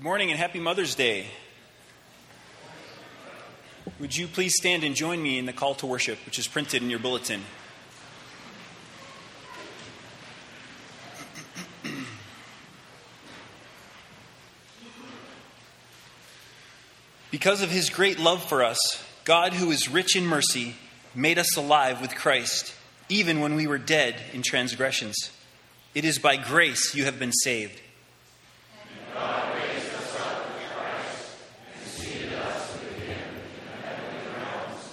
Good morning and happy Mother's Day. Would you please stand and join me in the call to worship, which is printed in your bulletin? Because of his great love for us, God, who is rich in mercy, made us alive with Christ, even when we were dead in transgressions. It is by grace you have been saved.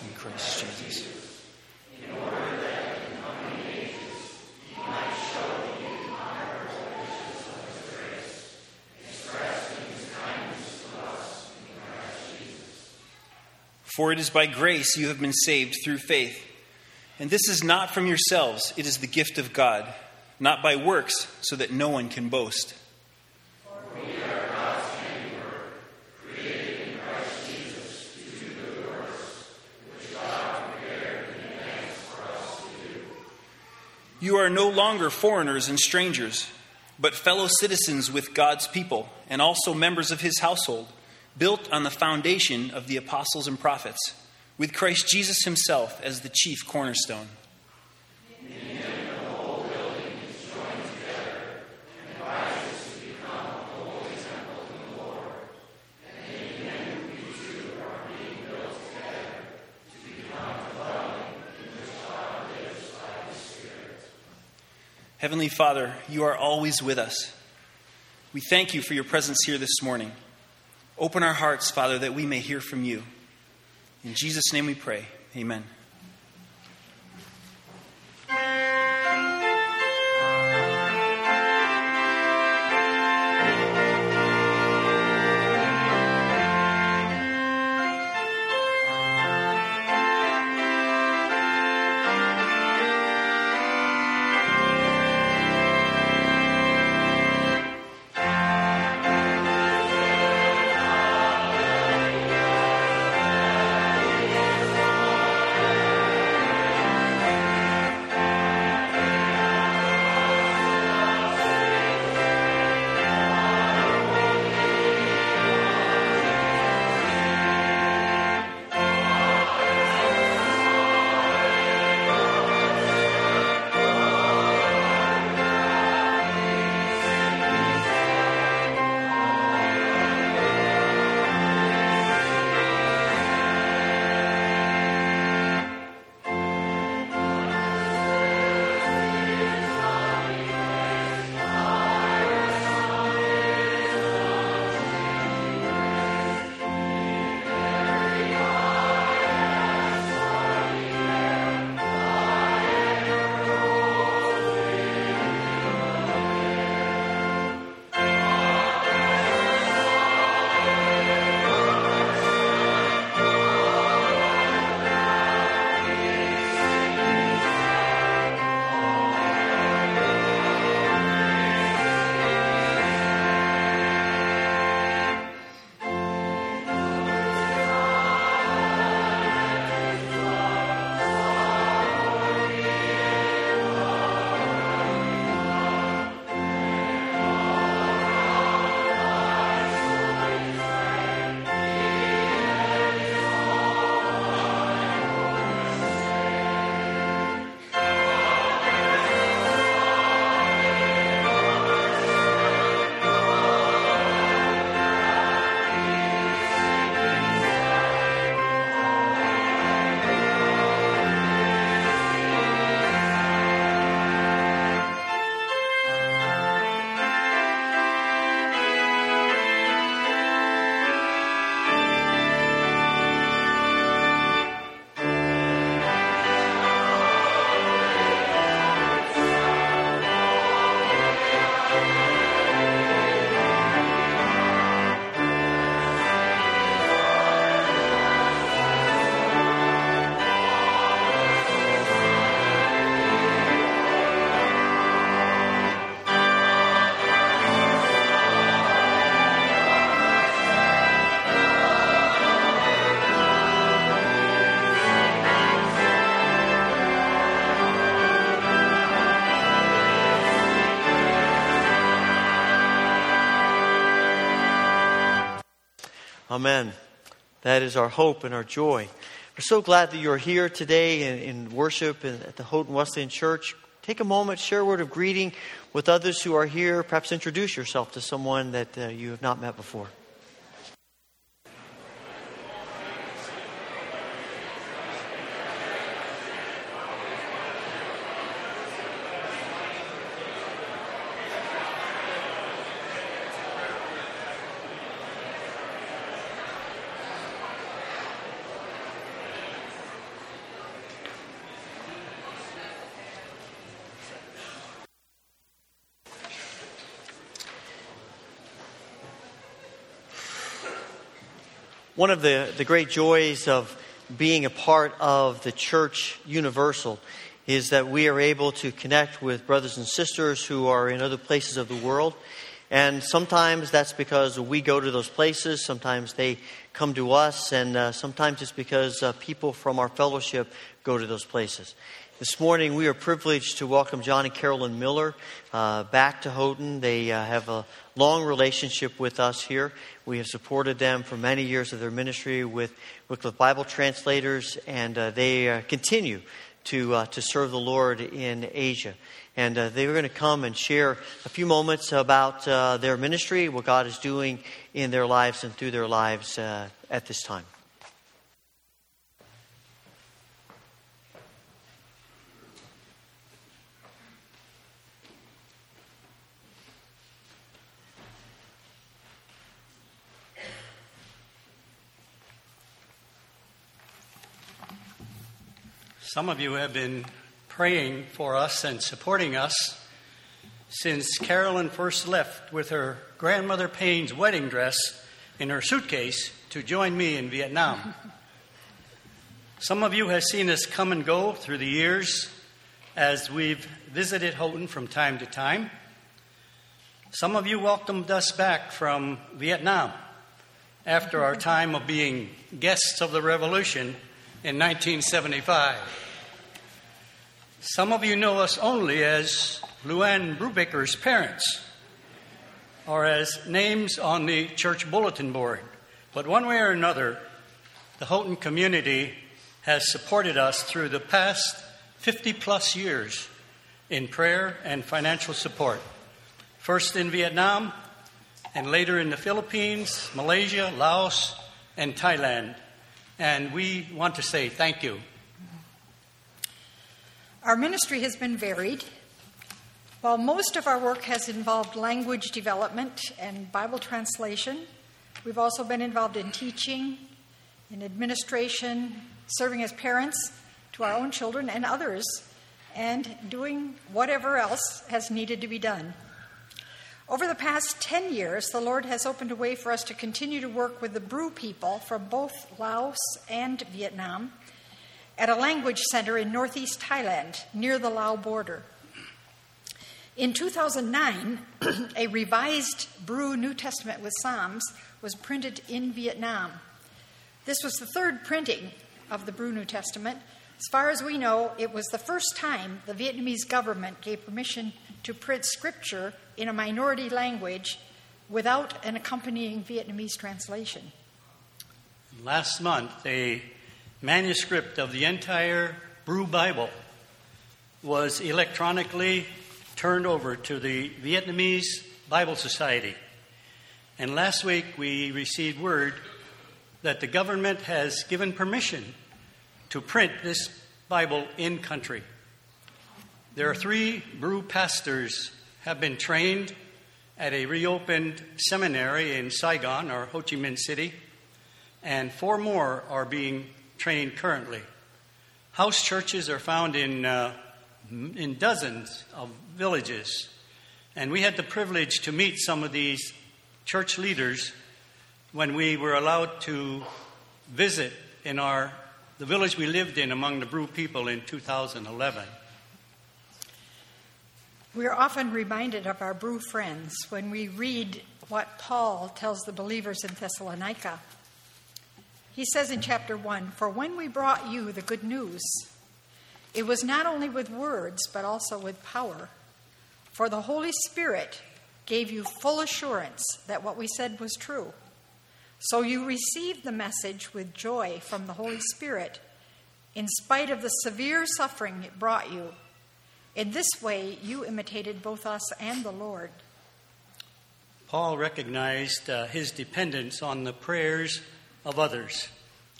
In Christ Jesus. For it is by grace you have been saved through faith. And this is not from yourselves, it is the gift of God, not by works, so that no one can boast. For we are not saved, created in Christ Jesus to do the works, which God prepared and has for us to do. You are no longer foreigners and strangers, but fellow citizens with God's people, and also members of his household, built on the foundation of the apostles and prophets, with Christ Jesus himself as the chief cornerstone. Heavenly Father, you are always with us. We thank you for your presence here this morning. Open our hearts, Father, that we may hear from you. In Jesus' name we pray. Amen. Amen. That is our hope and our joy. We're so glad that you're here today in, in worship at the Houghton Wesleyan Church. Take a moment, share a word of greeting with others who are here. Perhaps introduce yourself to someone that uh, you have not met before. One of the, the great joys of being a part of the Church Universal is that we are able to connect with brothers and sisters who are in other places of the world. And sometimes that's because we go to those places, sometimes they come to us, and uh, sometimes it's because uh, people from our fellowship go to those places. This morning, we are privileged to welcome John and Carolyn Miller uh, back to Houghton. They uh, have a long relationship with us here. We have supported them for many years of their ministry with Wycliffe Bible translators, and uh, they uh, continue to, uh, to serve the Lord in Asia. And uh, they are going to come and share a few moments about their ministry, what God is doing in their lives and through their lives at this time. Some of you have been praying for us and supporting us since Carolyn first left with her grandmother Payne's wedding dress in her suitcase to join me in Vietnam. Some of you have seen us come and go through the years as we've visited Houghton from time to time. Some of you welcomed us back from Vietnam after our time of being guests of the revolution in 1975. Some of you know us only as Luann Brubaker's parents or as names on the church bulletin board. But one way or another, the Houghton community has supported us through the past 50 plus years in prayer and financial support. First in Vietnam, and later in the Philippines, Malaysia, Laos, and Thailand. And we want to say thank you. Our ministry has been varied. While most of our work has involved language development and Bible translation, we've also been involved in teaching, in administration, serving as parents to our own children and others, and doing whatever else has needed to be done. Over the past 10 years, the Lord has opened a way for us to continue to work with the Bru people from both Laos and Vietnam at a language center in northeast Thailand near the Lao border. In 2009, a revised Bru New Testament with Psalms was printed in Vietnam. This was the third printing of the Bru New Testament. As far as we know, it was the first time the Vietnamese government gave permission to print scripture in a minority language without an accompanying Vietnamese translation. Last month, a manuscript of the entire Bru Bible was electronically turned over to the Vietnamese Bible Society. And last week we received word that the government has given permission to print this Bible in country. There are three Bru pastors have been trained at a reopened seminary in Saigon or Ho Chi Minh City, and four more are being trained currently. House churches are found in, uh, in dozens of villages. And we had the privilege to meet some of these church leaders when we were allowed to visit in our, the village we lived in among the Bru people in 2011. We are often reminded of our Bru friends when we read what Paul tells the believers in Thessalonica. He says in chapter 1 For when we brought you the good news, it was not only with words, but also with power. For the Holy Spirit gave you full assurance that what we said was true. So you received the message with joy from the Holy Spirit, in spite of the severe suffering it brought you. In this way, you imitated both us and the Lord. Paul recognized uh, his dependence on the prayers of others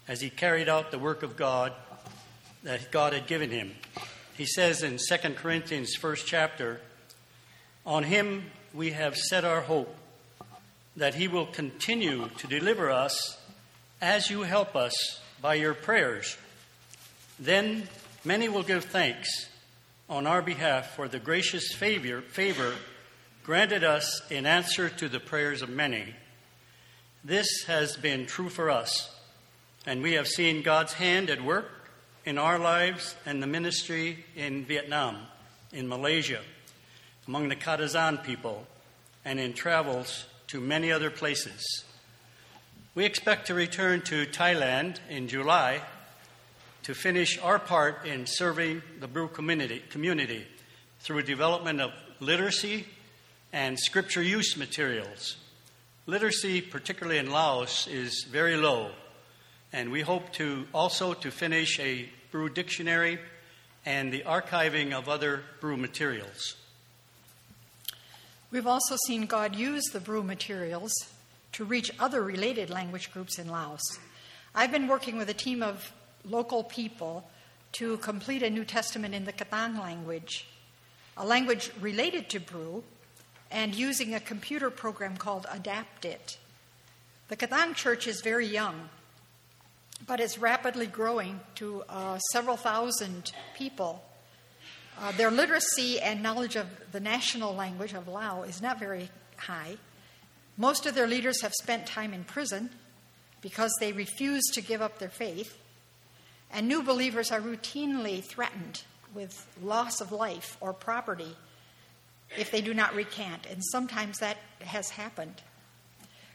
as he carried out the work of God that God had given him. He says in 2 Corinthians, first chapter, On him we have set our hope that he will continue to deliver us as you help us by your prayers. Then many will give thanks on our behalf for the gracious favor, favor granted us in answer to the prayers of many. This has been true for us, and we have seen God's hand at work in our lives and the ministry in Vietnam, in Malaysia, among the Kadazan people, and in travels to many other places. We expect to return to Thailand in July to finish our part in serving the Bru community, community through development of literacy and scripture use materials. Literacy, particularly in Laos, is very low, and we hope to also to finish a Bru dictionary and the archiving of other Bru materials. We've also seen God use the Bru materials to reach other related language groups in Laos. I've been working with a team of local people to complete a New Testament in the Katang language, a language related to Bru, and using a computer program called Adapt It. The Katang church is very young, but it's rapidly growing to uh, several thousand people. Uh, their literacy and knowledge of the national language of Lao is not very high. Most of their leaders have spent time in prison because they refuse to give up their faith. And new believers are routinely threatened with loss of life or property if they do not recant, and sometimes that has happened.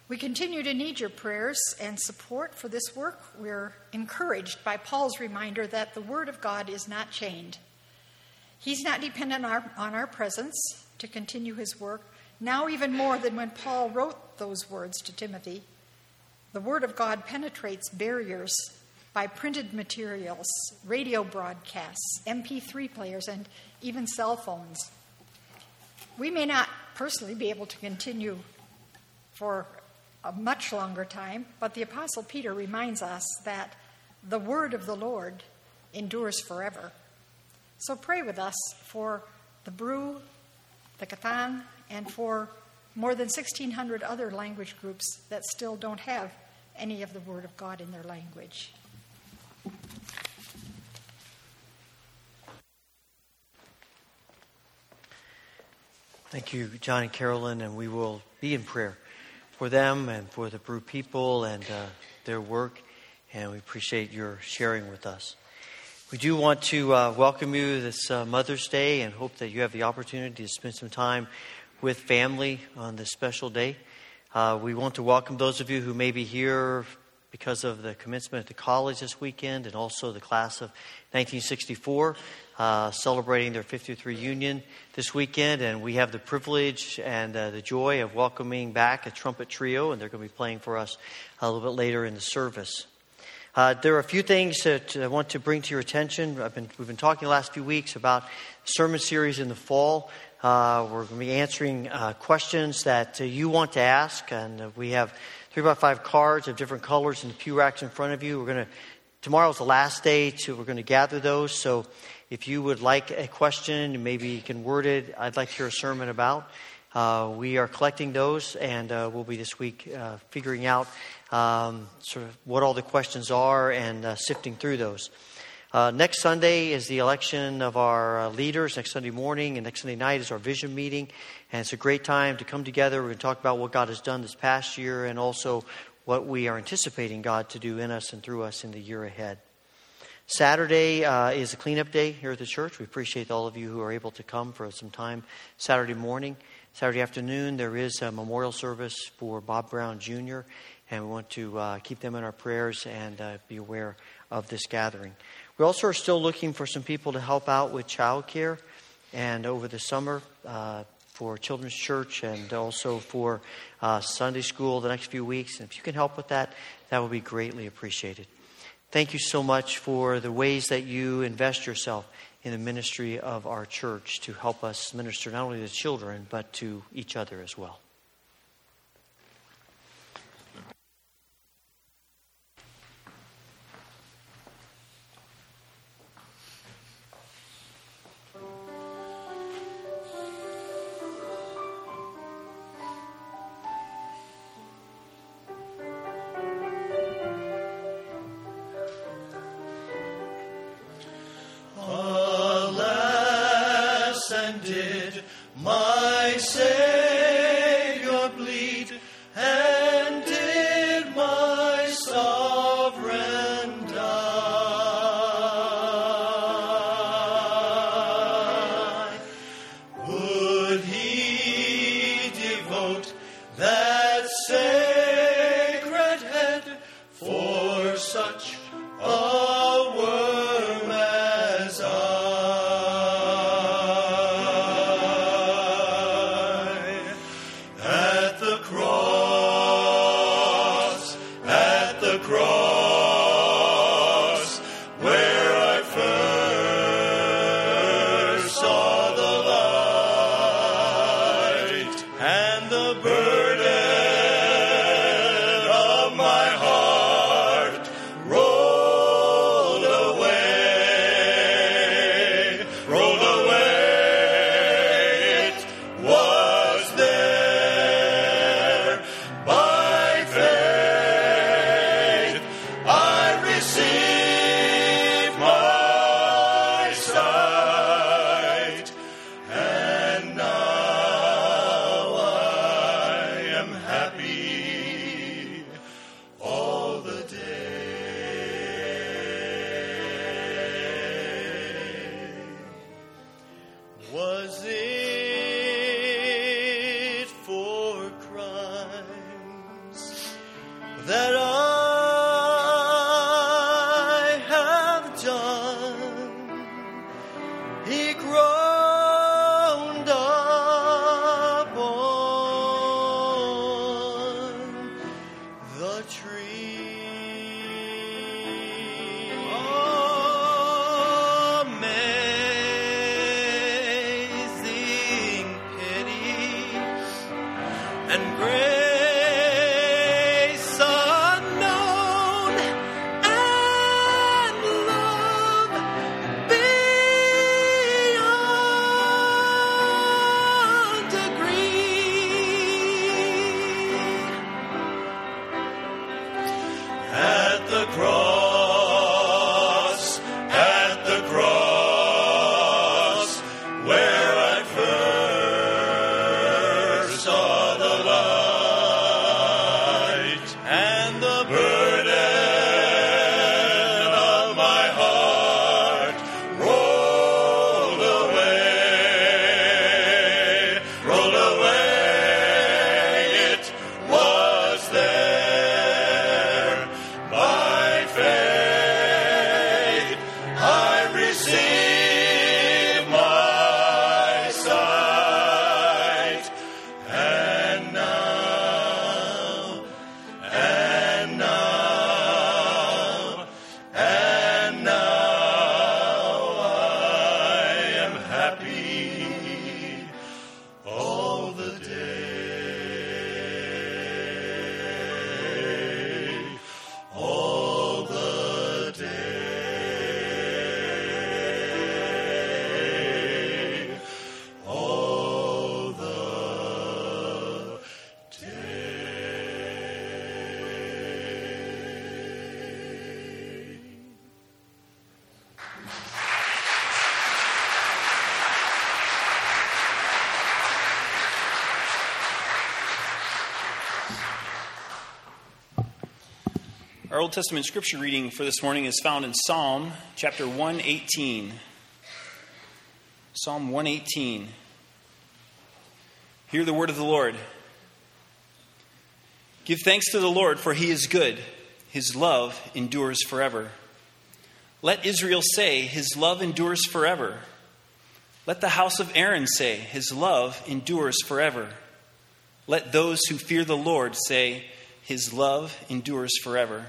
We continue to need your prayers and support for this work. We're encouraged by Paul's reminder that the Word of God is not chained. He's not dependent on our, on our presence to continue his work, now even more than when Paul wrote those words to Timothy. The Word of God penetrates barriers by printed materials, radio broadcasts, MP3 players, and even cell phones. We may not personally be able to continue for a much longer time, but the Apostle Peter reminds us that the word of the Lord endures forever. So pray with us for the Bru, the Katang, and for more than 1,600 other language groups that still don't have any of the Word of God in their language. Thank you, John and Carolyn, and we will be in prayer for them and for the Bru people and uh, their work, and we appreciate your sharing with us. We do want to uh, welcome you this uh, Mother's Day and hope that you have the opportunity to spend some time with family on this special day. Uh, we want to welcome those of you who may be here because of the commencement at the college this weekend and also the class of 1964 uh, celebrating their 50th reunion this weekend. And we have the privilege and uh, the joy of welcoming back a trumpet trio, and they're going to be playing for us a little bit later in the service. Uh, there are a few things that I want to bring to your attention. Been, we've been talking the last few weeks about sermon series in the fall. Uh, we're going to be answering uh, questions that uh, you want to ask, and we have three by five cards of different colors in the pew racks in front of you. We're going to tomorrow's the last day to we're going to gather those. So if you would like a question, maybe you can word it. I'd like to hear a sermon about. Uh, we are collecting those, and uh, we'll be this week uh, figuring out um, sort of what all the questions are and uh, sifting through those. Uh, next Sunday is the election of our uh, leaders. Next Sunday morning and next Sunday night is our vision meeting. And it's a great time to come together. We're going to talk about what God has done this past year and also what we are anticipating God to do in us and through us in the year ahead. Saturday uh, is a cleanup day here at the church. We appreciate all of you who are able to come for some time Saturday morning. Saturday afternoon, there is a memorial service for Bob Brown Jr., and we want to uh, keep them in our prayers and uh, be aware of this gathering. We also are still looking for some people to help out with childcare. And over the summer, uh, for Children's Church and also for uh, Sunday School the next few weeks. And if you can help with that, that would be greatly appreciated. Thank you so much for the ways that you invest yourself in the ministry of our church to help us minister not only to children, but to each other as well. Old Testament scripture reading for this morning is found in Psalm chapter 118. Psalm 118. Hear the word of the Lord. Give thanks to the Lord, for he is good. His love endures forever. Let Israel say, His love endures forever. Let the house of Aaron say, His love endures forever. Let those who fear the Lord say, His love endures forever.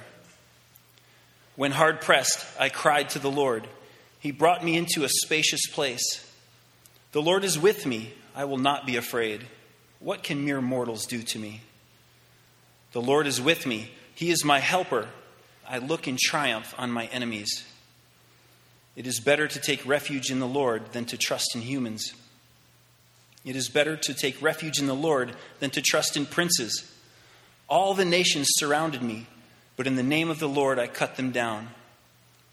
When hard pressed, I cried to the Lord. He brought me into a spacious place. The Lord is with me. I will not be afraid. What can mere mortals do to me? The Lord is with me. He is my helper. I look in triumph on my enemies. It is better to take refuge in the Lord than to trust in humans. It is better to take refuge in the Lord than to trust in princes. All the nations surrounded me, but in the name of the Lord I cut them down.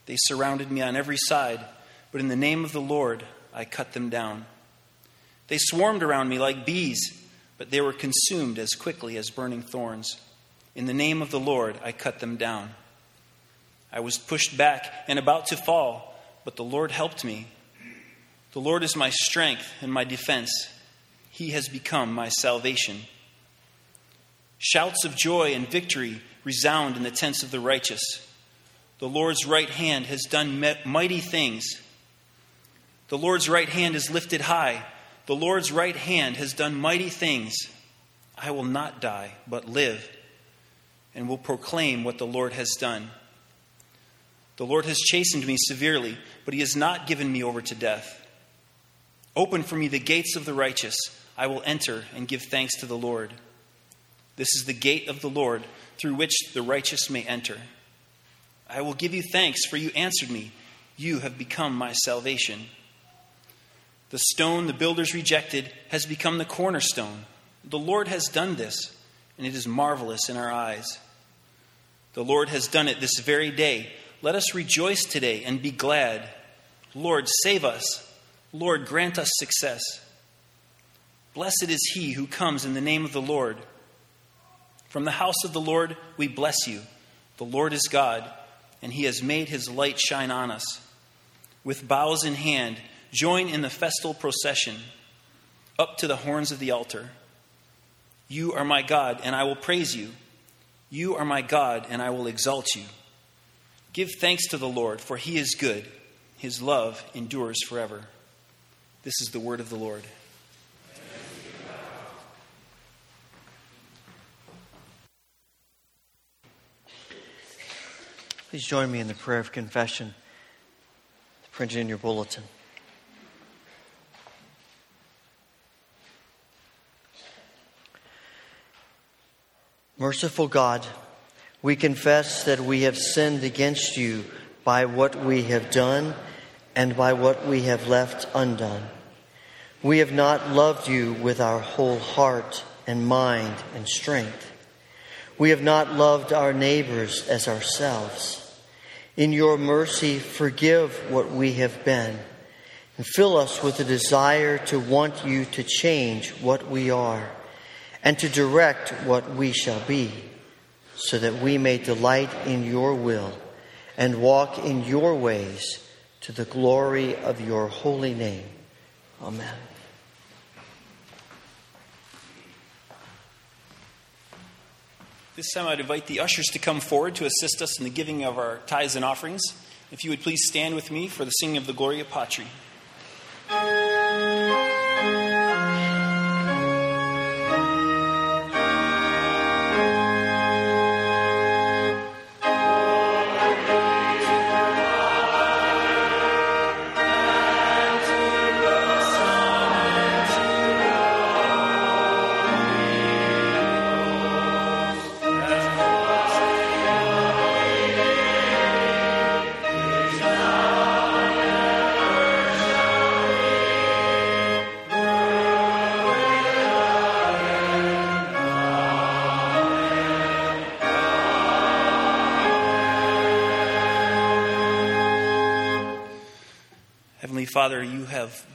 They surrounded me on every side, but in the name of the Lord I cut them down. They swarmed around me like bees, but they were consumed as quickly as burning thorns. In the name of the Lord I cut them down. I was pushed back and about to fall, but the Lord helped me. The Lord is my strength and my defense. He has become my salvation. Shouts of joy and victory resound in the tents of the righteous. The Lord's right hand has done mighty things. The Lord's right hand is lifted high. The Lord's right hand has done mighty things. I will not die, but live, and will proclaim what the Lord has done. The Lord has chastened me severely, but he has not given me over to death. Open for me the gates of the righteous. I will enter and give thanks to the Lord. This is the gate of the Lord through which the righteous may enter. I will give you thanks, for you answered me. You have become my salvation. The stone the builders rejected has become the cornerstone. The Lord has done this, and it is marvelous in our eyes. The Lord has done it this very day. Let us rejoice today and be glad. Lord, save us. Lord, grant us success. Blessed is he who comes in the name of the Lord. From the house of the Lord we bless you. The Lord is God, and he has made his light shine on us. With bows in hand, join in the festal procession up to the horns of the altar. You are my God, and I will praise you. You are my God, and I will exalt you. Give thanks to the Lord, for he is good. His love endures forever. This is the word of the Lord. Please join me in the prayer of confession printed in your bulletin. Merciful God, we confess that we have sinned against you by what we have done and by what we have left undone. We have not loved you with our whole heart and mind and strength. We have not loved our neighbors as ourselves. In your mercy, forgive what we have been and fill us with a desire to want you to change what we are and to direct what we shall be, so that we may delight in your will and walk in your ways to the glory of your holy name. Amen. This time I'd invite the ushers to come forward to assist us in the giving of our tithes and offerings. If you would please stand with me for the singing of the Gloria Patri.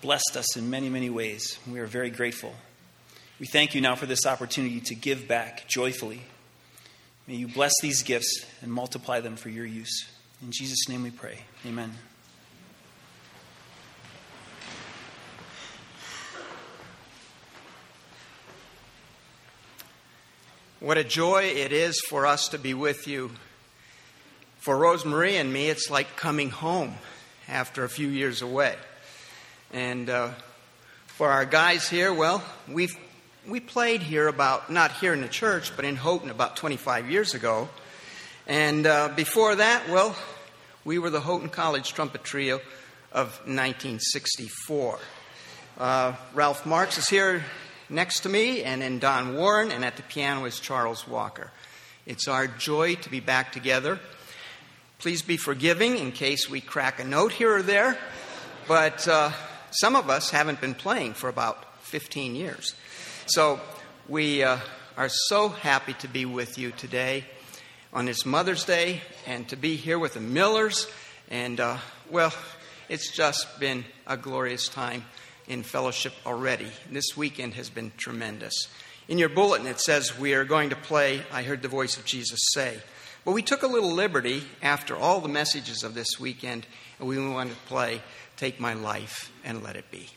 Blessed us in many, many ways. We are very grateful. We thank you now for this opportunity to give back joyfully. May you bless these gifts and multiply them for your use. In Jesus' name we pray. Amen. What a joy it is for us to be with you. For Rosemarie and me, it's like coming home after a few years away. And uh, for our guys here, well, we've we played here about not here in the church, but in Houghton about 25 years ago. And uh, before that, well, we were the Houghton College Trumpet Trio of 1964. Uh, Ralph Marks is here next to me, and then Don Warren, and at the piano is Charles Walker. It's our joy to be back together. Please be forgiving in case we crack a note here or there, but uh, some of us haven't been playing for about 15 years. So we uh, are so happy to be with you today on this Mother's Day and to be here with the Millers. And, uh, well, it's just been a glorious time in fellowship already. This weekend has been tremendous. In your bulletin, it says we are going to play I Heard the Voice of Jesus Say. But we took a little liberty after all the messages of this weekend, and we wanted to play Take My Life and Let It Be.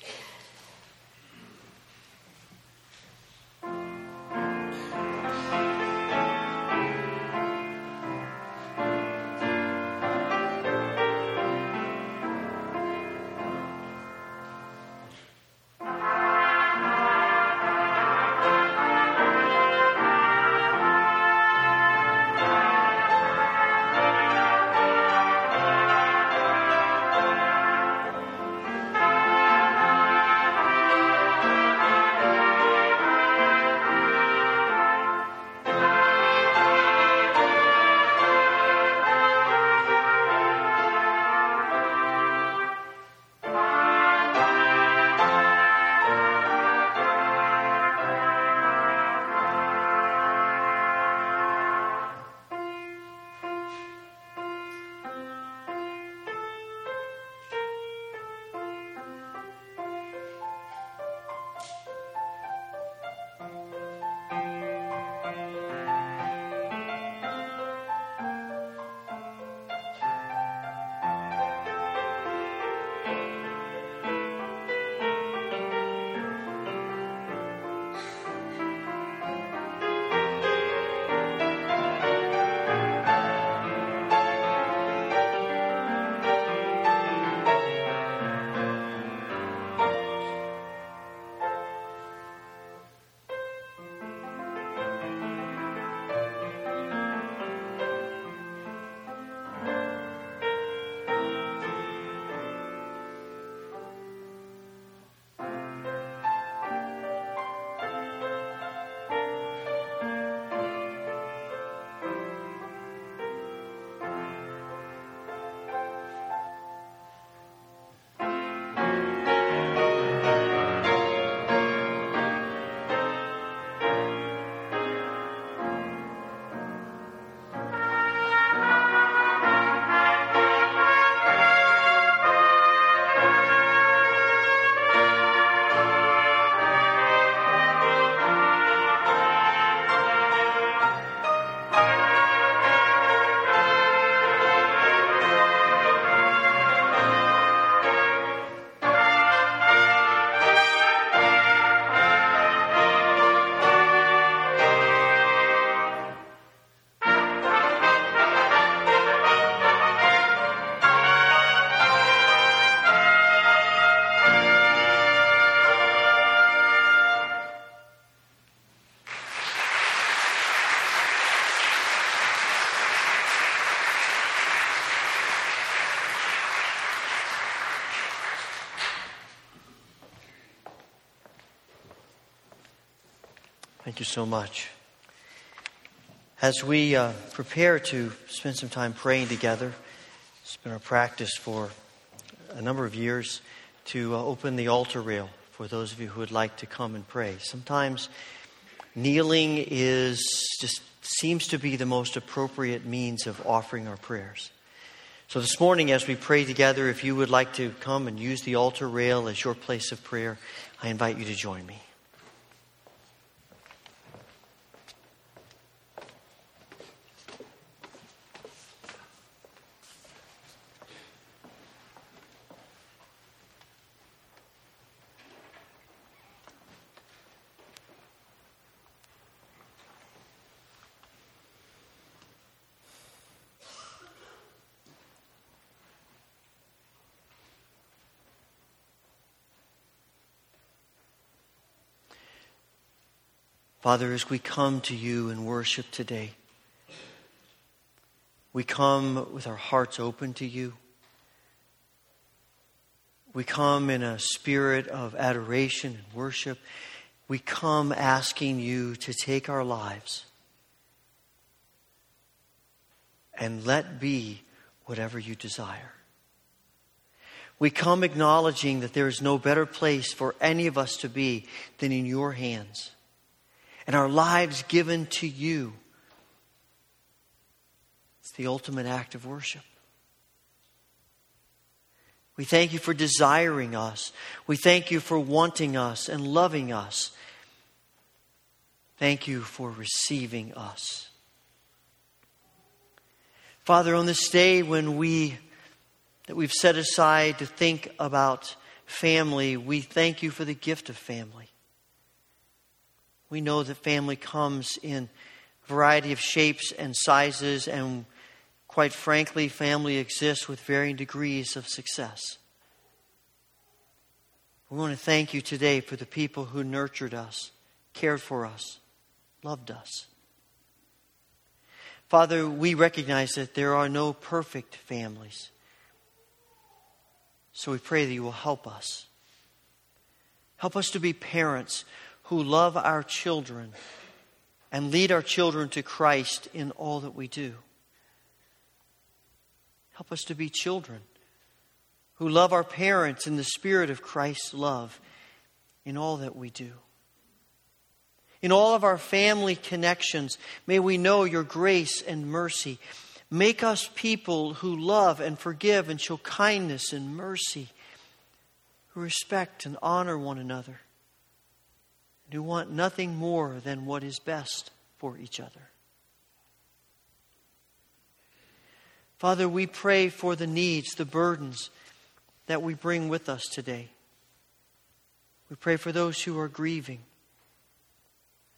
Thank you so much. As we uh, prepare to spend some time praying together, it's been our practice for a number of years to uh, open the altar rail for those of you who would like to come and pray. Sometimes kneeling is just seems to be the most appropriate means of offering our prayers. So this morning, as we pray together, if you would like to come and use the altar rail as your place of prayer, I invite you to join me. Father, as we come to you in worship today, we come with our hearts open to you. We come in a spirit of adoration and worship. We come asking you to take our lives and let be whatever you desire. We come acknowledging that there is no better place for any of us to be than in your hands. And our lives given to you. It's the ultimate act of worship. We thank you for desiring us. We thank you for wanting us and loving us. Thank you for receiving us. Father, on this day when we that we've set aside to think about family, we thank you for the gift of family. We know that family comes in a variety of shapes and sizes, and quite frankly, family exists with varying degrees of success. We want to thank you today for the people who nurtured us, cared for us, loved us. Father, we recognize that there are no perfect families. So we pray that you will help us. Help us to be parents who love our children and lead our children to Christ in all that we do. Help us to be children who love our parents in the spirit of Christ's love in all that we do. In all of our family connections, may we know your grace and mercy. Make us people who love and forgive and show kindness and mercy, who respect and honor one another, and who want nothing more than what is best for each other. Father, we pray for the needs, the burdens that we bring with us today. We pray for those who are grieving.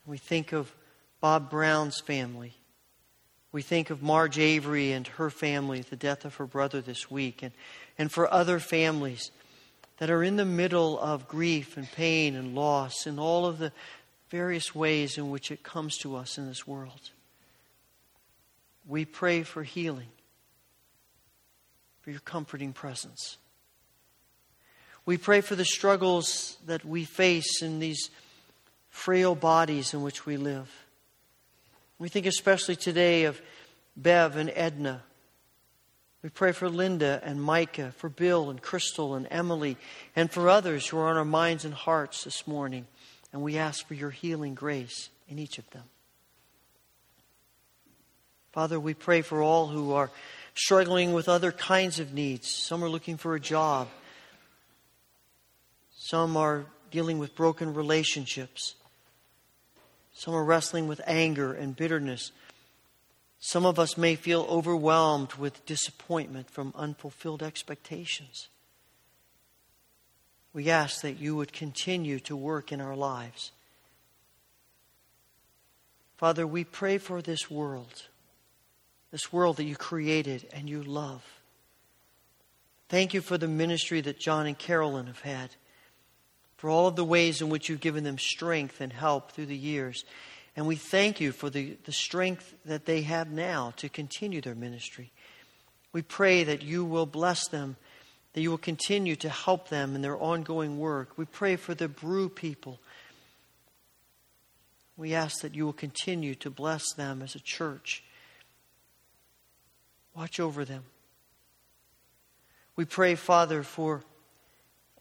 We think of Bob Brown's family. We think of Marge Avery and her family, the death of her brother this week, and, and for other families that are in the middle of grief and pain and loss and all of the various ways in which it comes to us in this world. We pray for healing, for your comforting presence. We pray for the struggles that we face in these frail bodies in which we live. We think especially today of Bev and Edna. We pray for Linda and Micah, for Bill and Crystal and Emily, and for others who are on our minds and hearts this morning. And we ask for your healing grace in each of them. Father, we pray for all who are struggling with other kinds of needs. Some are looking for a job, some are dealing with broken relationships. Some are wrestling with anger and bitterness. Some of us may feel overwhelmed with disappointment from unfulfilled expectations. We ask that you would continue to work in our lives. Father, we pray for this world, this world that you created and you love. Thank you for the ministry that John and Carolyn have had for all of the ways in which you've given them strength and help through the years. And we thank you for the, the strength that they have now to continue their ministry. We pray that you will bless them, that you will continue to help them in their ongoing work. We pray for the Bru people. We ask that you will continue to bless them as a church. Watch over them. We pray, Father, for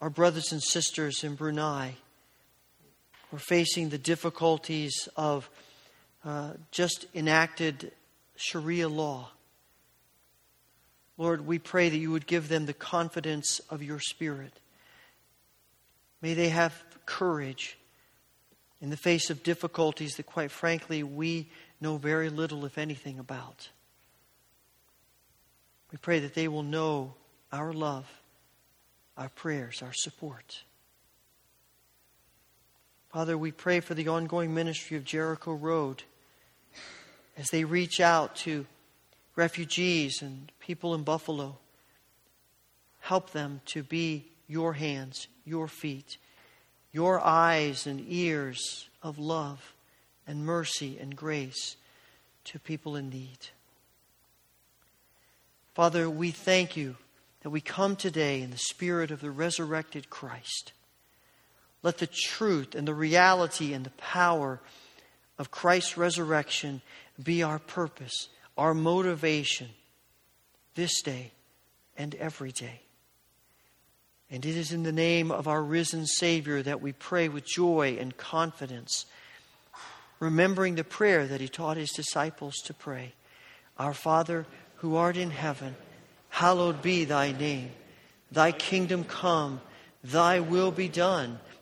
our brothers and sisters in Brunei who are facing the difficulties of uh, just enacted Sharia law. Lord, we pray that you would give them the confidence of your Spirit. May they have courage in the face of difficulties that, quite frankly, we know very little, if anything, about. We pray that they will know our love our prayers, our support. Father, we pray for the ongoing ministry of Jericho Road as they reach out to refugees and people in Buffalo. Help them to be your hands, your feet, your eyes and ears of love and mercy and grace to people in need. Father, we thank you that we come today in the spirit of the resurrected Christ. Let the truth and the reality and the power of Christ's resurrection be our purpose, our motivation this day and every day. And it is in the name of our risen Savior that we pray with joy and confidence, remembering the prayer that he taught his disciples to pray Our Father, who art in heaven, hallowed be thy name. Thy kingdom come, thy will be done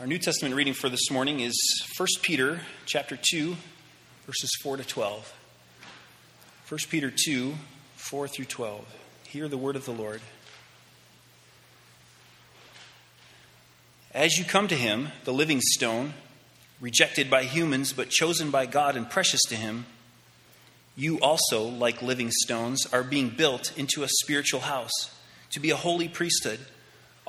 Our New Testament reading for this morning is 1 Peter chapter 2 verses 4 to 12. 1 Peter 2, 4 through 12. Hear the word of the Lord. As you come to him, the living stone, rejected by humans but chosen by God and precious to him, you also, like living stones, are being built into a spiritual house to be a holy priesthood,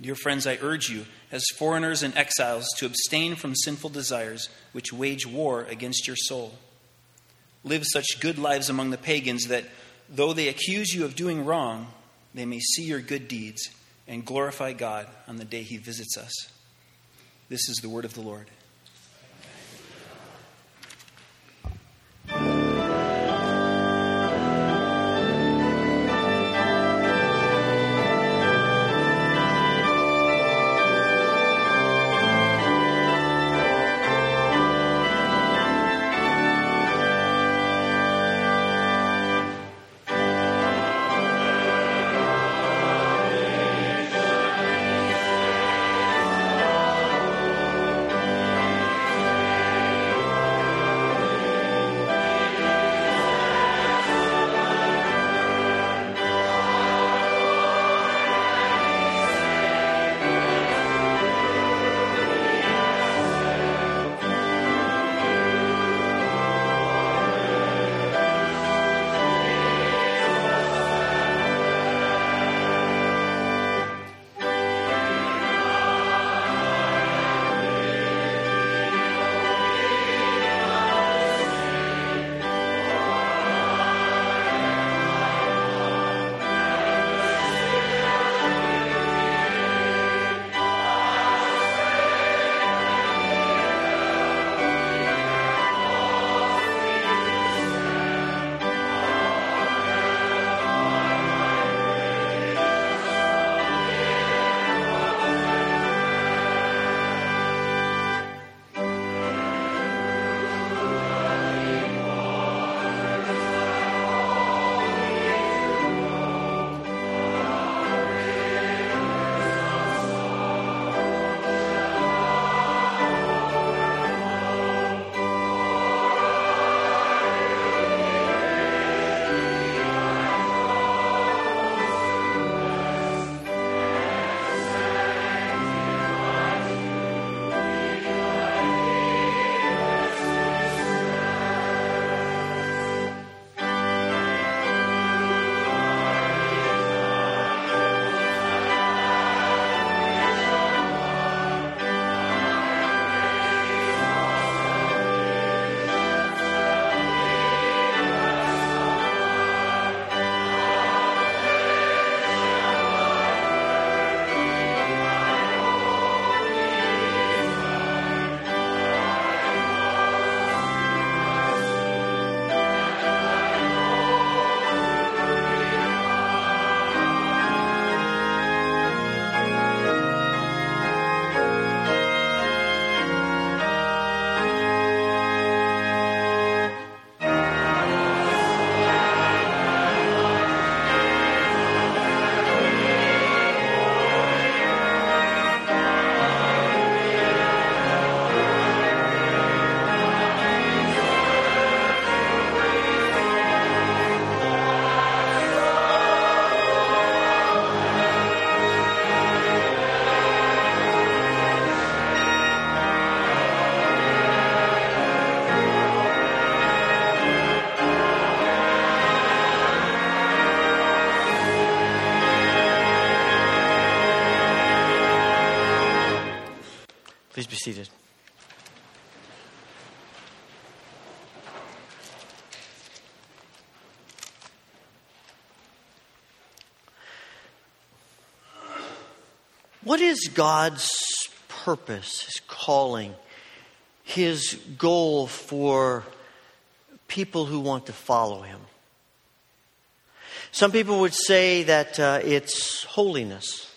Dear friends, I urge you, as foreigners and exiles, to abstain from sinful desires which wage war against your soul. Live such good lives among the pagans that, though they accuse you of doing wrong, they may see your good deeds and glorify God on the day he visits us. This is the word of the Lord. What is God's purpose, His calling, His goal for people who want to follow Him? Some people would say that uh, it's holiness.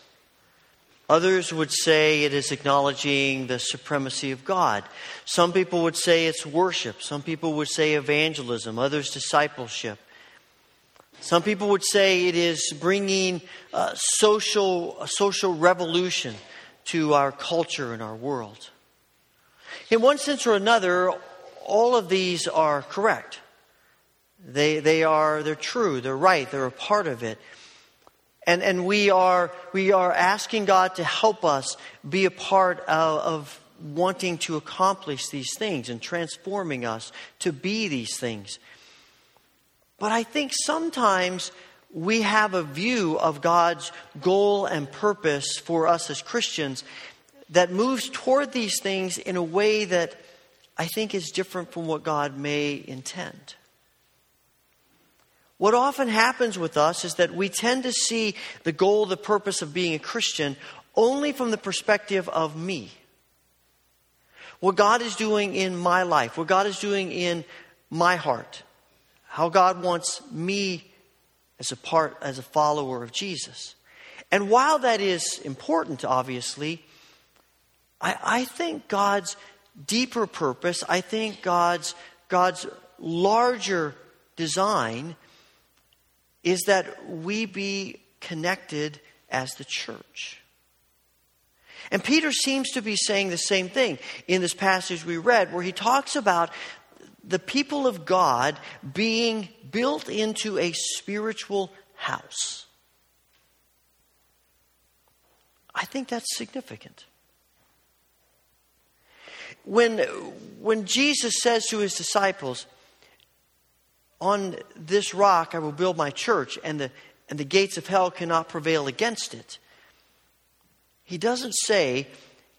Others would say it is acknowledging the supremacy of God. Some people would say it's worship. Some people would say evangelism. Others, discipleship. Some people would say it is bringing uh, social, a social revolution to our culture and our world. In one sense or another, all of these are correct. They, they are, they're true, they're right, they're a part of it. And, and we, are, we are asking God to help us be a part of, of wanting to accomplish these things and transforming us to be these things. But I think sometimes we have a view of God's goal and purpose for us as Christians that moves toward these things in a way that I think is different from what God may intend. What often happens with us is that we tend to see the goal, the purpose of being a Christian only from the perspective of me. What God is doing in my life, what God is doing in my heart, how God wants me as a part, as a follower of Jesus. And while that is important, obviously, I, I think God's deeper purpose, I think God's, God's larger design is that we be connected as the church. And Peter seems to be saying the same thing in this passage we read, where he talks about the people of God being built into a spiritual house. I think that's significant. When, when Jesus says to his disciples, on this rock I will build my church, and the, and the gates of hell cannot prevail against it. He doesn't say,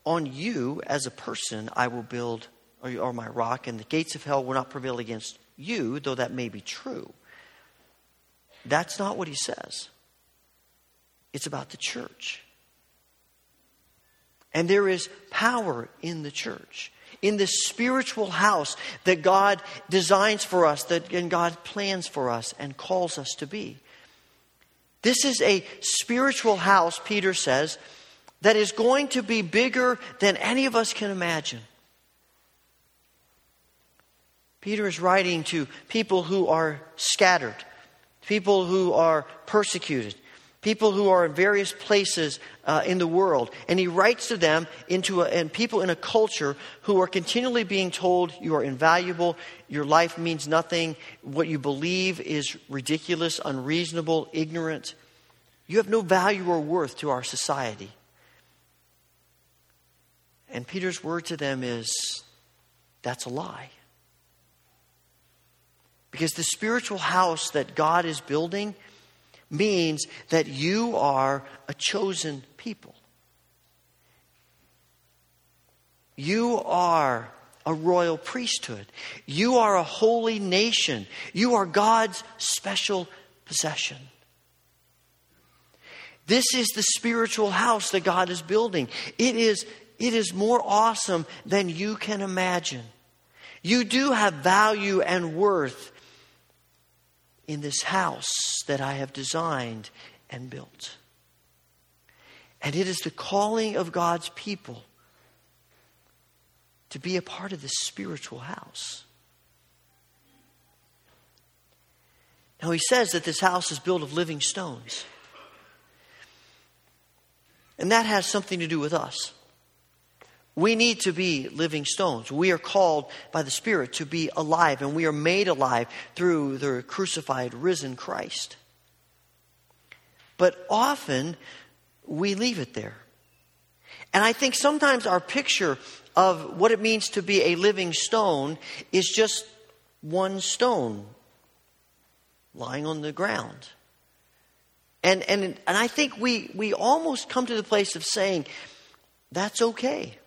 On you as a person I will build, or, or my rock, and the gates of hell will not prevail against you, though that may be true. That's not what he says. It's about the church. And there is power in the church in this spiritual house that God designs for us, that and God plans for us and calls us to be. This is a spiritual house, Peter says, that is going to be bigger than any of us can imagine. Peter is writing to people who are scattered, people who are persecuted, people who are in various places uh, in the world. And he writes to them into a, and people in a culture who are continually being told you are invaluable, your life means nothing, what you believe is ridiculous, unreasonable, ignorant. You have no value or worth to our society. And Peter's word to them is that's a lie. Because the spiritual house that God is building means that you are a chosen people. You are a royal priesthood. You are a holy nation. You are God's special possession. This is the spiritual house that God is building. It is, it is more awesome than you can imagine. You do have value and worth in this house that I have designed and built. And it is the calling of God's people to be a part of this spiritual house. Now, he says that this house is built of living stones. And that has something to do with us. We need to be living stones. We are called by the Spirit to be alive, and we are made alive through the crucified, risen Christ. But often we leave it there. And I think sometimes our picture of what it means to be a living stone is just one stone lying on the ground. And, and, and I think we, we almost come to the place of saying, that's okay.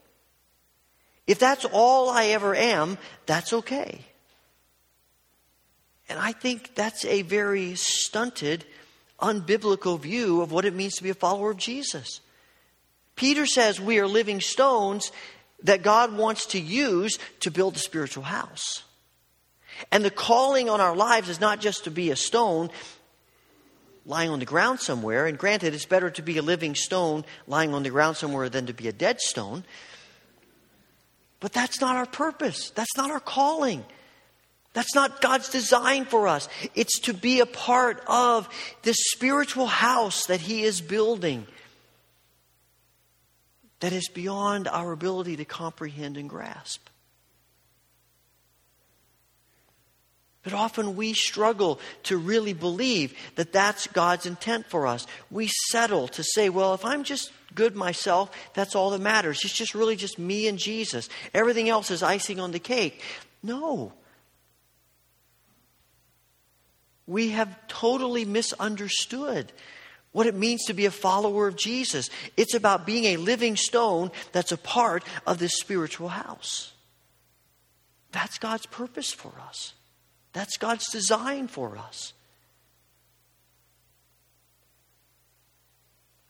If that's all I ever am, that's okay. And I think that's a very stunted, unbiblical view of what it means to be a follower of Jesus. Peter says we are living stones that God wants to use to build a spiritual house. And the calling on our lives is not just to be a stone lying on the ground somewhere. And granted, it's better to be a living stone lying on the ground somewhere than to be a dead stone. But that's not our purpose. That's not our calling. That's not God's design for us. It's to be a part of this spiritual house that He is building that is beyond our ability to comprehend and grasp. But often we struggle to really believe that that's God's intent for us. We settle to say, well, if I'm just good myself, that's all that matters. It's just really just me and Jesus. Everything else is icing on the cake. No. We have totally misunderstood what it means to be a follower of Jesus. It's about being a living stone that's a part of this spiritual house. That's God's purpose for us. That's God's design for us.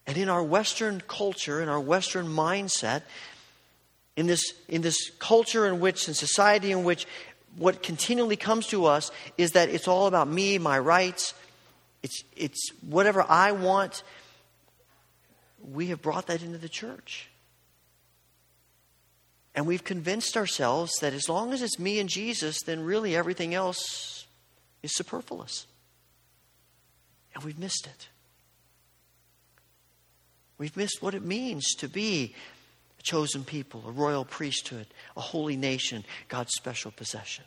And in our Western culture, in our Western mindset, in this, in this culture in which, in society in which, what continually comes to us is that it's all about me, my rights, it's, it's whatever I want. We have brought that into the church. And we've convinced ourselves that as long as it's me and Jesus, then really everything else is superfluous. And we've missed it. We've missed what it means to be a chosen people, a royal priesthood, a holy nation, God's special possession.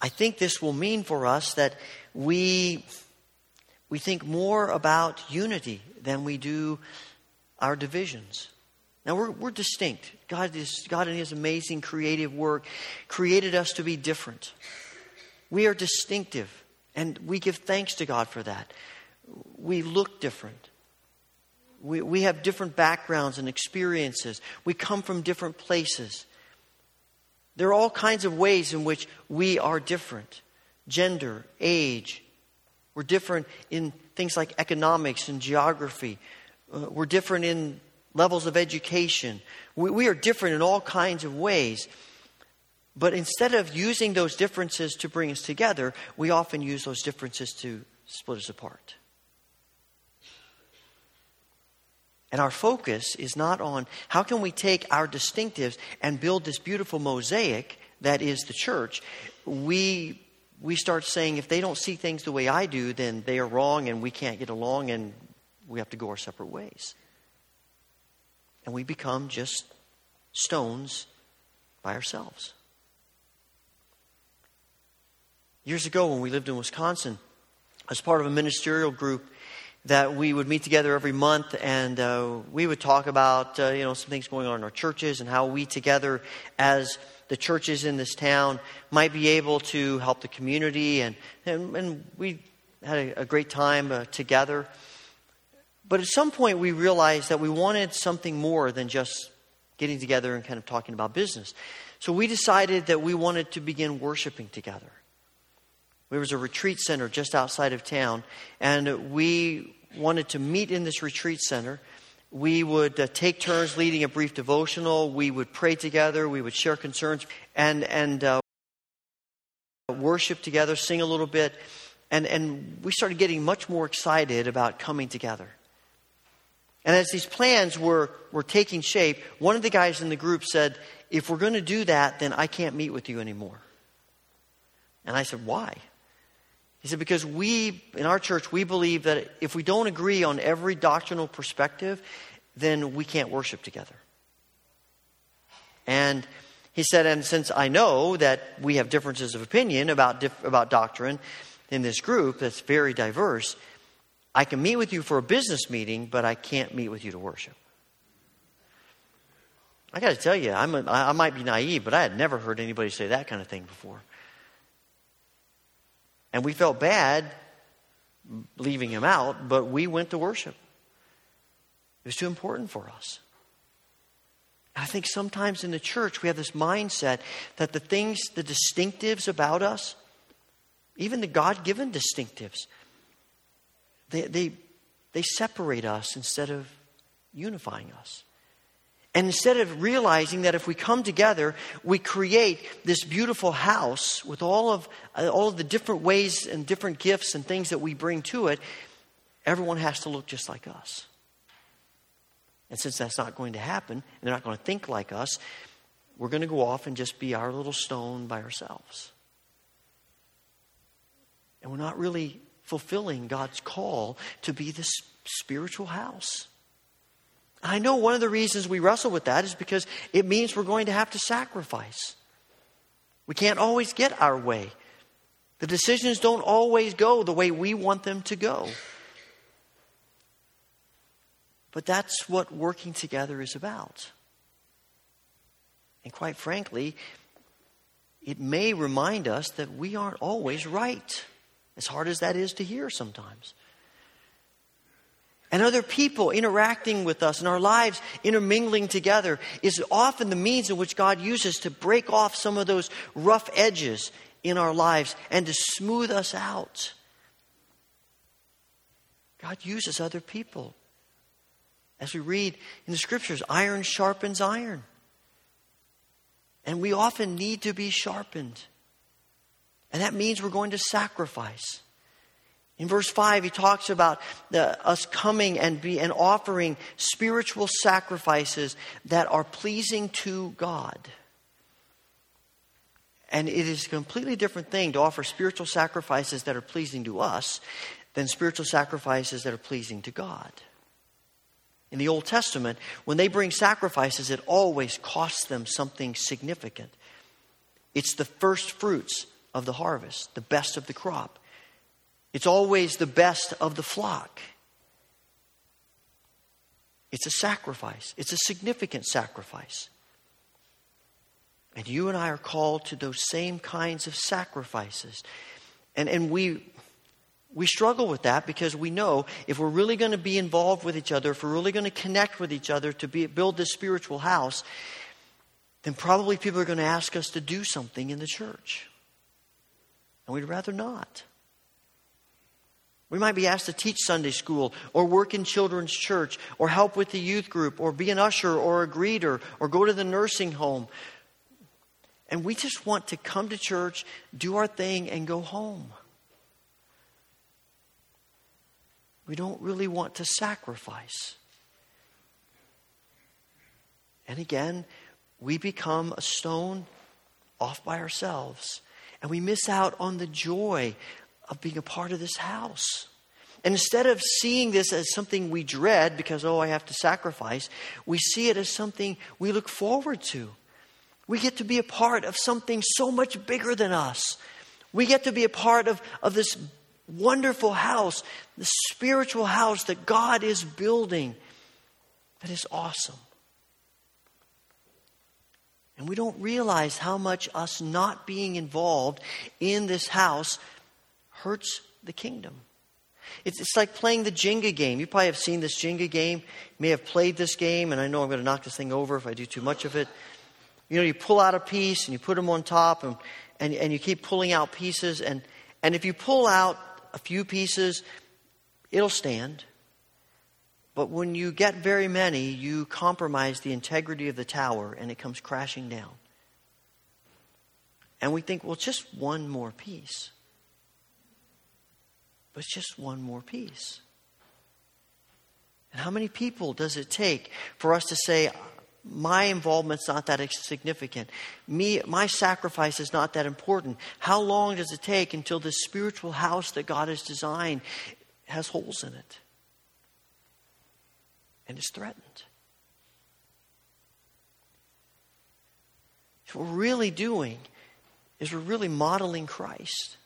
I think this will mean for us that we, we think more about unity than we do our divisions. Now, we're, we're distinct. God, is, God, in His amazing creative work, created us to be different. We are distinctive, and we give thanks to God for that. We look different. We, we have different backgrounds and experiences. We come from different places. There are all kinds of ways in which we are different gender, age. We're different in things like economics and geography. Uh, we're different in levels of education. We, we are different in all kinds of ways. But instead of using those differences to bring us together, we often use those differences to split us apart. And our focus is not on how can we take our distinctives and build this beautiful mosaic that is the church. We we start saying if they don't see things the way I do, then they are wrong and we can't get along and we have to go our separate ways. And we become just stones by ourselves. Years ago, when we lived in Wisconsin, as part of a ministerial group, that we would meet together every month and uh, we would talk about uh, you know some things going on in our churches and how we together as the churches in this town might be able to help the community and and, and we had a, a great time uh, together. But at some point we realized that we wanted something more than just getting together and kind of talking about business. So we decided that we wanted to begin worshiping together there was a retreat center just outside of town, and we wanted to meet in this retreat center. We would uh, take turns leading a brief devotional. We would pray together. We would share concerns and, and uh, worship together, sing a little bit. And, and we started getting much more excited about coming together. And as these plans were, were taking shape, one of the guys in the group said, If we're going to do that, then I can't meet with you anymore. And I said, Why? He said, because we, in our church, we believe that if we don't agree on every doctrinal perspective, then we can't worship together. And he said, and since I know that we have differences of opinion about, about doctrine in this group that's very diverse, I can meet with you for a business meeting, but I can't meet with you to worship. I got to tell you, I'm a, I might be naive, but I had never heard anybody say that kind of thing before. And we felt bad leaving him out, but we went to worship. It was too important for us. I think sometimes in the church we have this mindset that the things, the distinctives about us, even the God given distinctives, they, they, they separate us instead of unifying us. And instead of realizing that if we come together, we create this beautiful house with all of, uh, all of the different ways and different gifts and things that we bring to it, everyone has to look just like us. And since that's not going to happen, and they're not going to think like us, we're going to go off and just be our little stone by ourselves. And we're not really fulfilling God's call to be this spiritual house. I know one of the reasons we wrestle with that is because it means we're going to have to sacrifice. We can't always get our way. The decisions don't always go the way we want them to go. But that's what working together is about. And quite frankly, it may remind us that we aren't always right, as hard as that is to hear sometimes and other people interacting with us and our lives intermingling together is often the means in which God uses to break off some of those rough edges in our lives and to smooth us out. God uses other people. As we read in the scriptures, iron sharpens iron. And we often need to be sharpened. And that means we're going to sacrifice. In verse 5, he talks about the, us coming and, be, and offering spiritual sacrifices that are pleasing to God. And it is a completely different thing to offer spiritual sacrifices that are pleasing to us than spiritual sacrifices that are pleasing to God. In the Old Testament, when they bring sacrifices, it always costs them something significant. It's the first fruits of the harvest, the best of the crop. It's always the best of the flock. It's a sacrifice, it's a significant sacrifice. And you and I are called to those same kinds of sacrifices. And, and we, we struggle with that because we know if we're really going to be involved with each other, if we're really going to connect with each other to be, build this spiritual house, then probably people are going to ask us to do something in the church. And we'd rather not. We might be asked to teach Sunday school or work in children's church or help with the youth group or be an usher or a greeter or go to the nursing home. And we just want to come to church, do our thing, and go home. We don't really want to sacrifice. And again, we become a stone off by ourselves. And we miss out on the joy of being a part of this house. And instead of seeing this as something we dread because, oh, I have to sacrifice, we see it as something we look forward to. We get to be a part of something so much bigger than us. We get to be a part of, of this wonderful house, the spiritual house that God is building that is awesome. And we don't realize how much us not being involved in this house hurts the kingdom. It's, it's like playing the Jenga game. You probably have seen this Jenga game, you may have played this game, and I know I'm going to knock this thing over if I do too much of it. You know, you pull out a piece and you put them on top, and, and, and you keep pulling out pieces. And, and if you pull out a few pieces, it'll stand. But when you get very many, you compromise the integrity of the tower and it comes crashing down. And we think, well, just one more piece. But it's just one more piece. And how many people does it take for us to say, my involvement's not that significant. Me, my sacrifice is not that important. How long does it take until this spiritual house that God has designed has holes in it and is threatened? What we're really doing is we're really modeling Christ.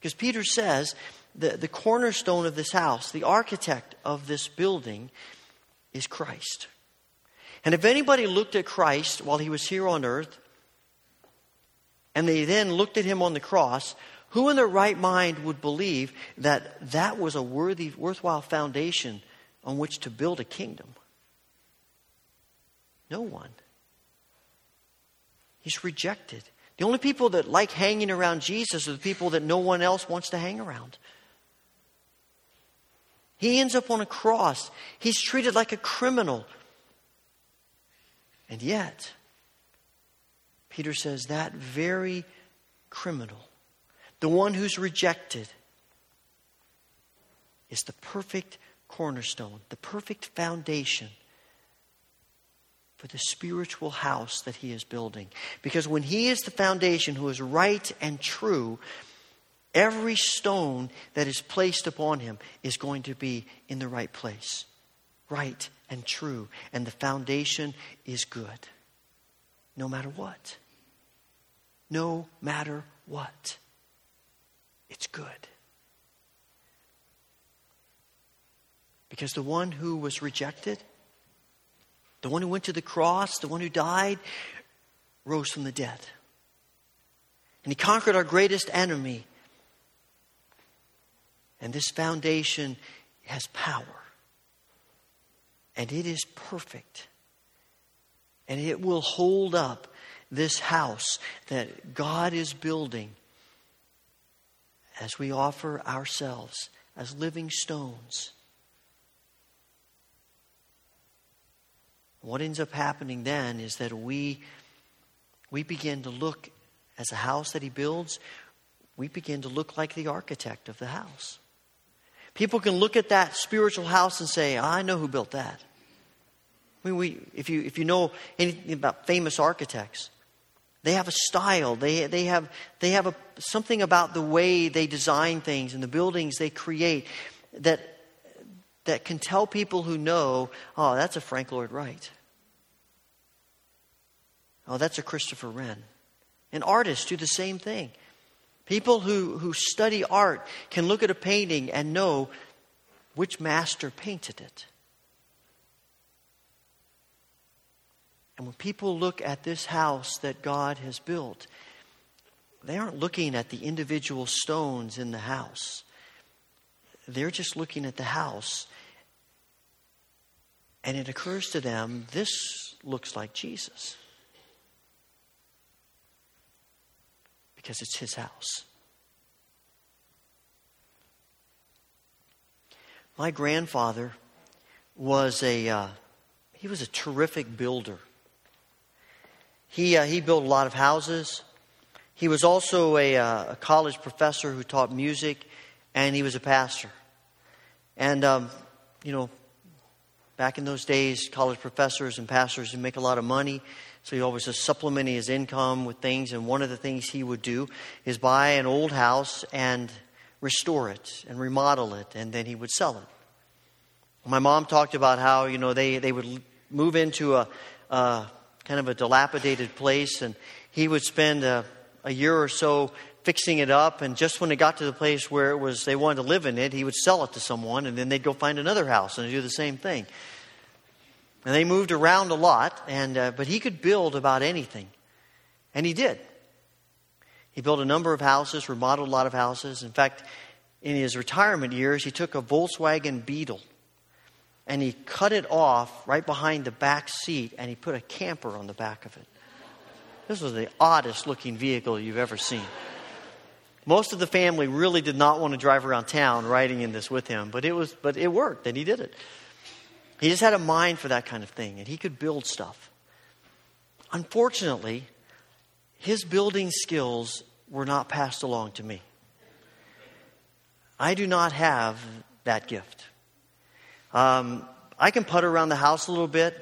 Because Peter says the, the cornerstone of this house, the architect of this building, is Christ. And if anybody looked at Christ while he was here on earth, and they then looked at him on the cross, who in their right mind would believe that that was a worthy, worthwhile foundation on which to build a kingdom? No one. He's rejected. The only people that like hanging around Jesus are the people that no one else wants to hang around. He ends up on a cross. He's treated like a criminal. And yet, Peter says that very criminal, the one who's rejected, is the perfect cornerstone, the perfect foundation for the spiritual house that he is building. Because when he is the foundation who is right and true, every stone that is placed upon him is going to be in the right place, right and true. And the foundation is good, no matter what. No matter what. It's good. Because the one who was rejected, the one who went to the cross, the one who died, rose from the dead. And he conquered our greatest enemy. And this foundation has power. And it is perfect. And it will hold up this house that God is building as we offer ourselves as living stones What ends up happening then is that we, we begin to look, as a house that he builds, we begin to look like the architect of the house. People can look at that spiritual house and say, ah, I know who built that. I mean, we, if, you, if you know anything about famous architects, they have a style. They, they have, they have a, something about the way they design things and the buildings they create that that can tell people who know, oh, that's a Frank Lloyd Wright. Oh, that's a Christopher Wren. And artists do the same thing. People who, who study art can look at a painting and know which master painted it. And when people look at this house that God has built, they aren't looking at the individual stones in the house. They're just looking at the house. And it occurs to them this looks like Jesus. Because it's his house. My grandfather was a uh, he was a terrific builder. He uh, he built a lot of houses. He was also a, uh, a college professor who taught music, and he was a pastor. And, um, you know, back in those days, college professors and pastors would make a lot of money. So he always was supplementing his income with things. And one of the things he would do is buy an old house and restore it and remodel it, and then he would sell it. My mom talked about how, you know, they, they would move into a, a kind of a dilapidated place, and he would spend a, a year or so fixing it up, and just when it got to the place where it was they wanted to live in it, he would sell it to someone, and then they'd go find another house and do the same thing. And they moved around a lot, and uh, but he could build about anything, and he did. He built a number of houses, remodeled a lot of houses. In fact, in his retirement years, he took a Volkswagen Beetle and he cut it off right behind the back seat, and he put a camper on the back of it. This was the oddest looking vehicle you've ever seen. Most of the family really did not want to drive around town riding in this with him, but it was but it worked and he did it. He just had a mind for that kind of thing and he could build stuff. Unfortunately, his building skills were not passed along to me. I do not have that gift. Um, I can putter around the house a little bit.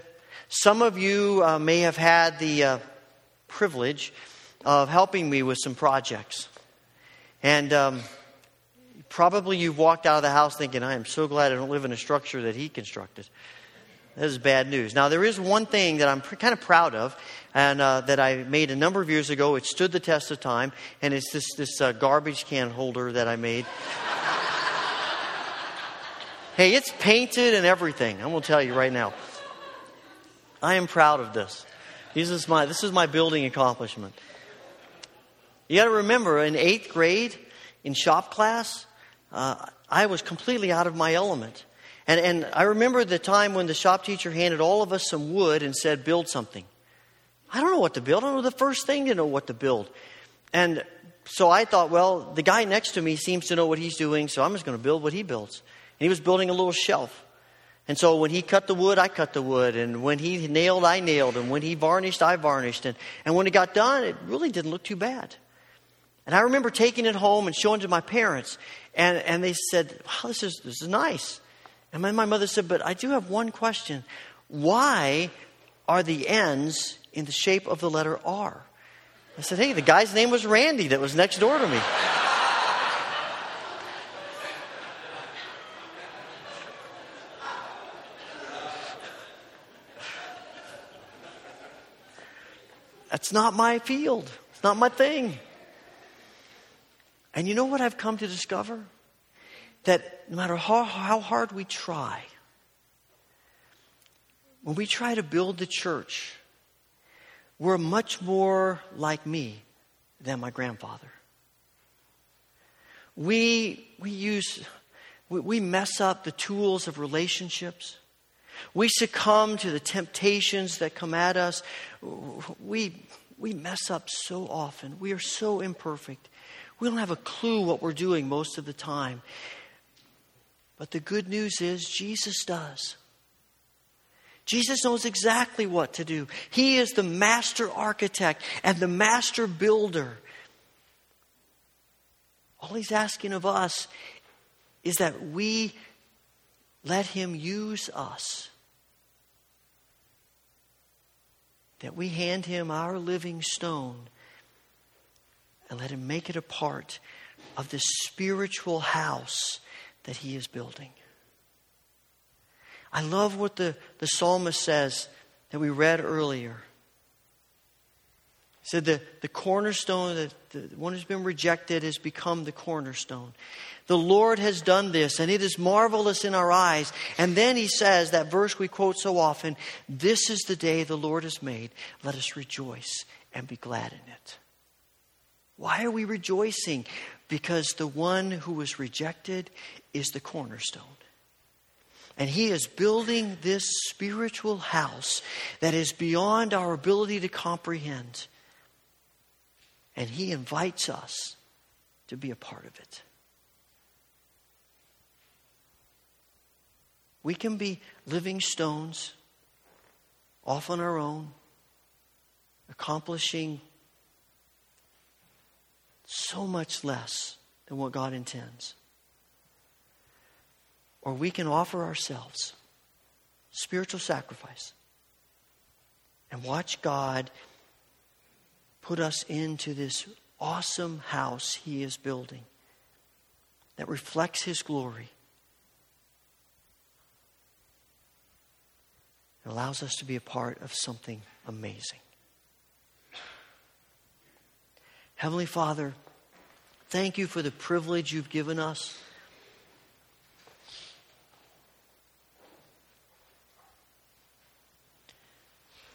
Some of you uh, may have had the uh, privilege of helping me with some projects. And um, probably you've walked out of the house thinking, I am so glad I don't live in a structure that he constructed. That is bad news. Now, there is one thing that I'm kind of proud of, and uh, that I made a number of years ago. It stood the test of time, and it's this, this uh, garbage can holder that I made. hey, it's painted and everything. I'm going to tell you right now. I am proud of this. This is my, this is my building accomplishment. You got to remember, in eighth grade, in shop class, uh, I was completely out of my element. And, and I remember the time when the shop teacher handed all of us some wood and said, build something. I don't know what to build. I don't know the first thing to know what to build. And so I thought, well, the guy next to me seems to know what he's doing, so I'm just going to build what he builds. And he was building a little shelf. And so when he cut the wood, I cut the wood. And when he nailed, I nailed. And when he varnished, I varnished. And, and when it got done, it really didn't look too bad. And I remember taking it home and showing it to my parents. And, and they said, wow, this is, this is nice. And then my mother said, but I do have one question. Why are the ends in the shape of the letter R? I said, hey, the guy's name was Randy that was next door to me. That's not my field. It's not my thing. And you know what I've come to discover? That no matter how, how hard we try, when we try to build the church, we're much more like me than my grandfather. We, we use, we, we mess up the tools of relationships. We succumb to the temptations that come at us. We, we mess up so often. We are so imperfect. We don't have a clue what we're doing most of the time. But the good news is Jesus does. Jesus knows exactly what to do. He is the master architect and the master builder. All he's asking of us is that we let him use us. That we hand him our living stone and let him make it a part of the spiritual house that he is building. I love what the, the psalmist says that we read earlier. He said the, the cornerstone, the, the one who's been rejected, has become the cornerstone. The Lord has done this, and it is marvelous in our eyes. And then he says, that verse we quote so often This is the day the Lord has made. Let us rejoice and be glad in it. Why are we rejoicing? Because the one who was rejected is the cornerstone. And he is building this spiritual house that is beyond our ability to comprehend. And he invites us to be a part of it. We can be living stones off on our own, accomplishing so much less than what God intends. Or we can offer ourselves spiritual sacrifice and watch God put us into this awesome house He is building that reflects His glory. It allows us to be a part of something amazing. Heavenly Father, thank you for the privilege you've given us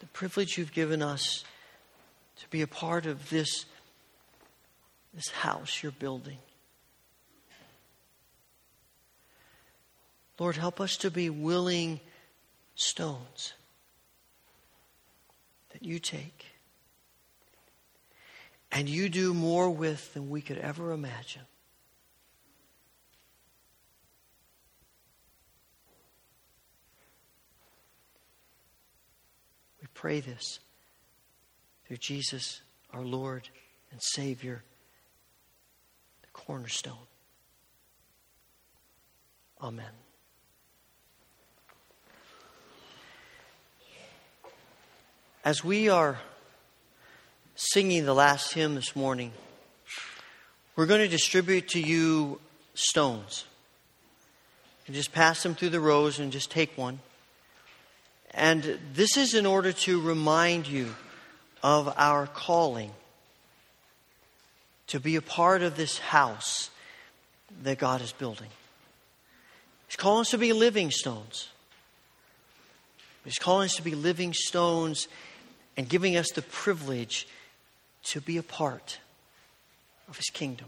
The privilege you've given us to be a part of this, this house you're building. Lord, help us to be willing stones that you take and you do more with than we could ever imagine. We pray this through Jesus, our Lord and Savior, the cornerstone. Amen. As we are singing the last hymn this morning, we're going to distribute to you stones. You just pass them through the rows and just take one. And this is in order to remind you of our calling to be a part of this house that God is building. He's calling us to be living stones. He's calling us to be living stones and giving us the privilege to be a part of His kingdom.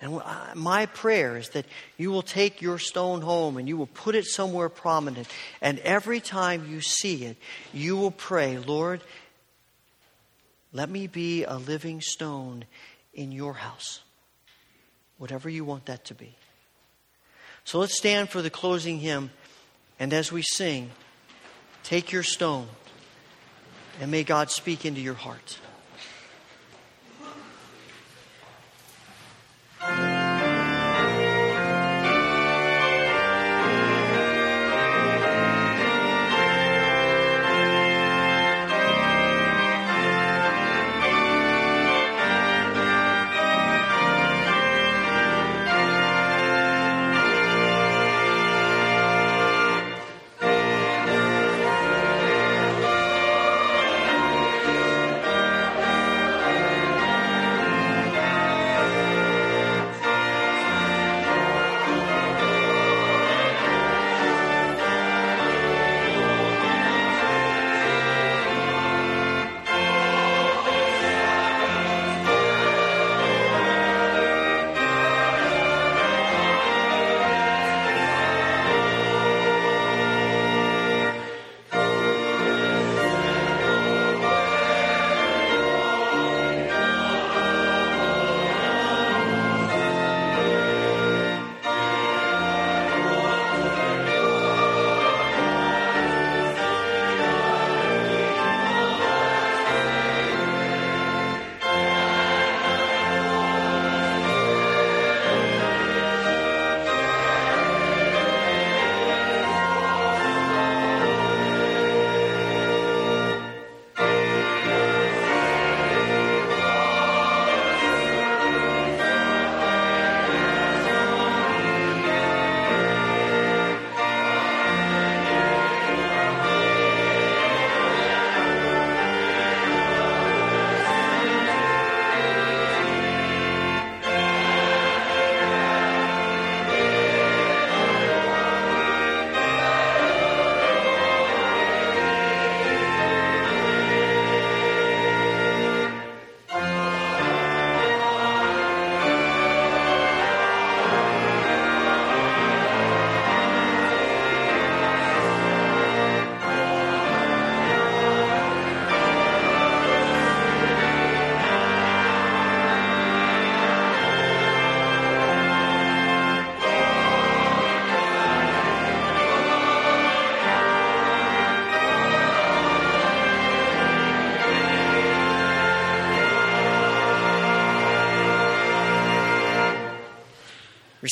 And my prayer is that you will take your stone home and you will put it somewhere prominent. And every time you see it, you will pray, Lord, let me be a living stone in your house, whatever you want that to be. So let's stand for the closing hymn. And as we sing, take your stone and may God speak into your heart.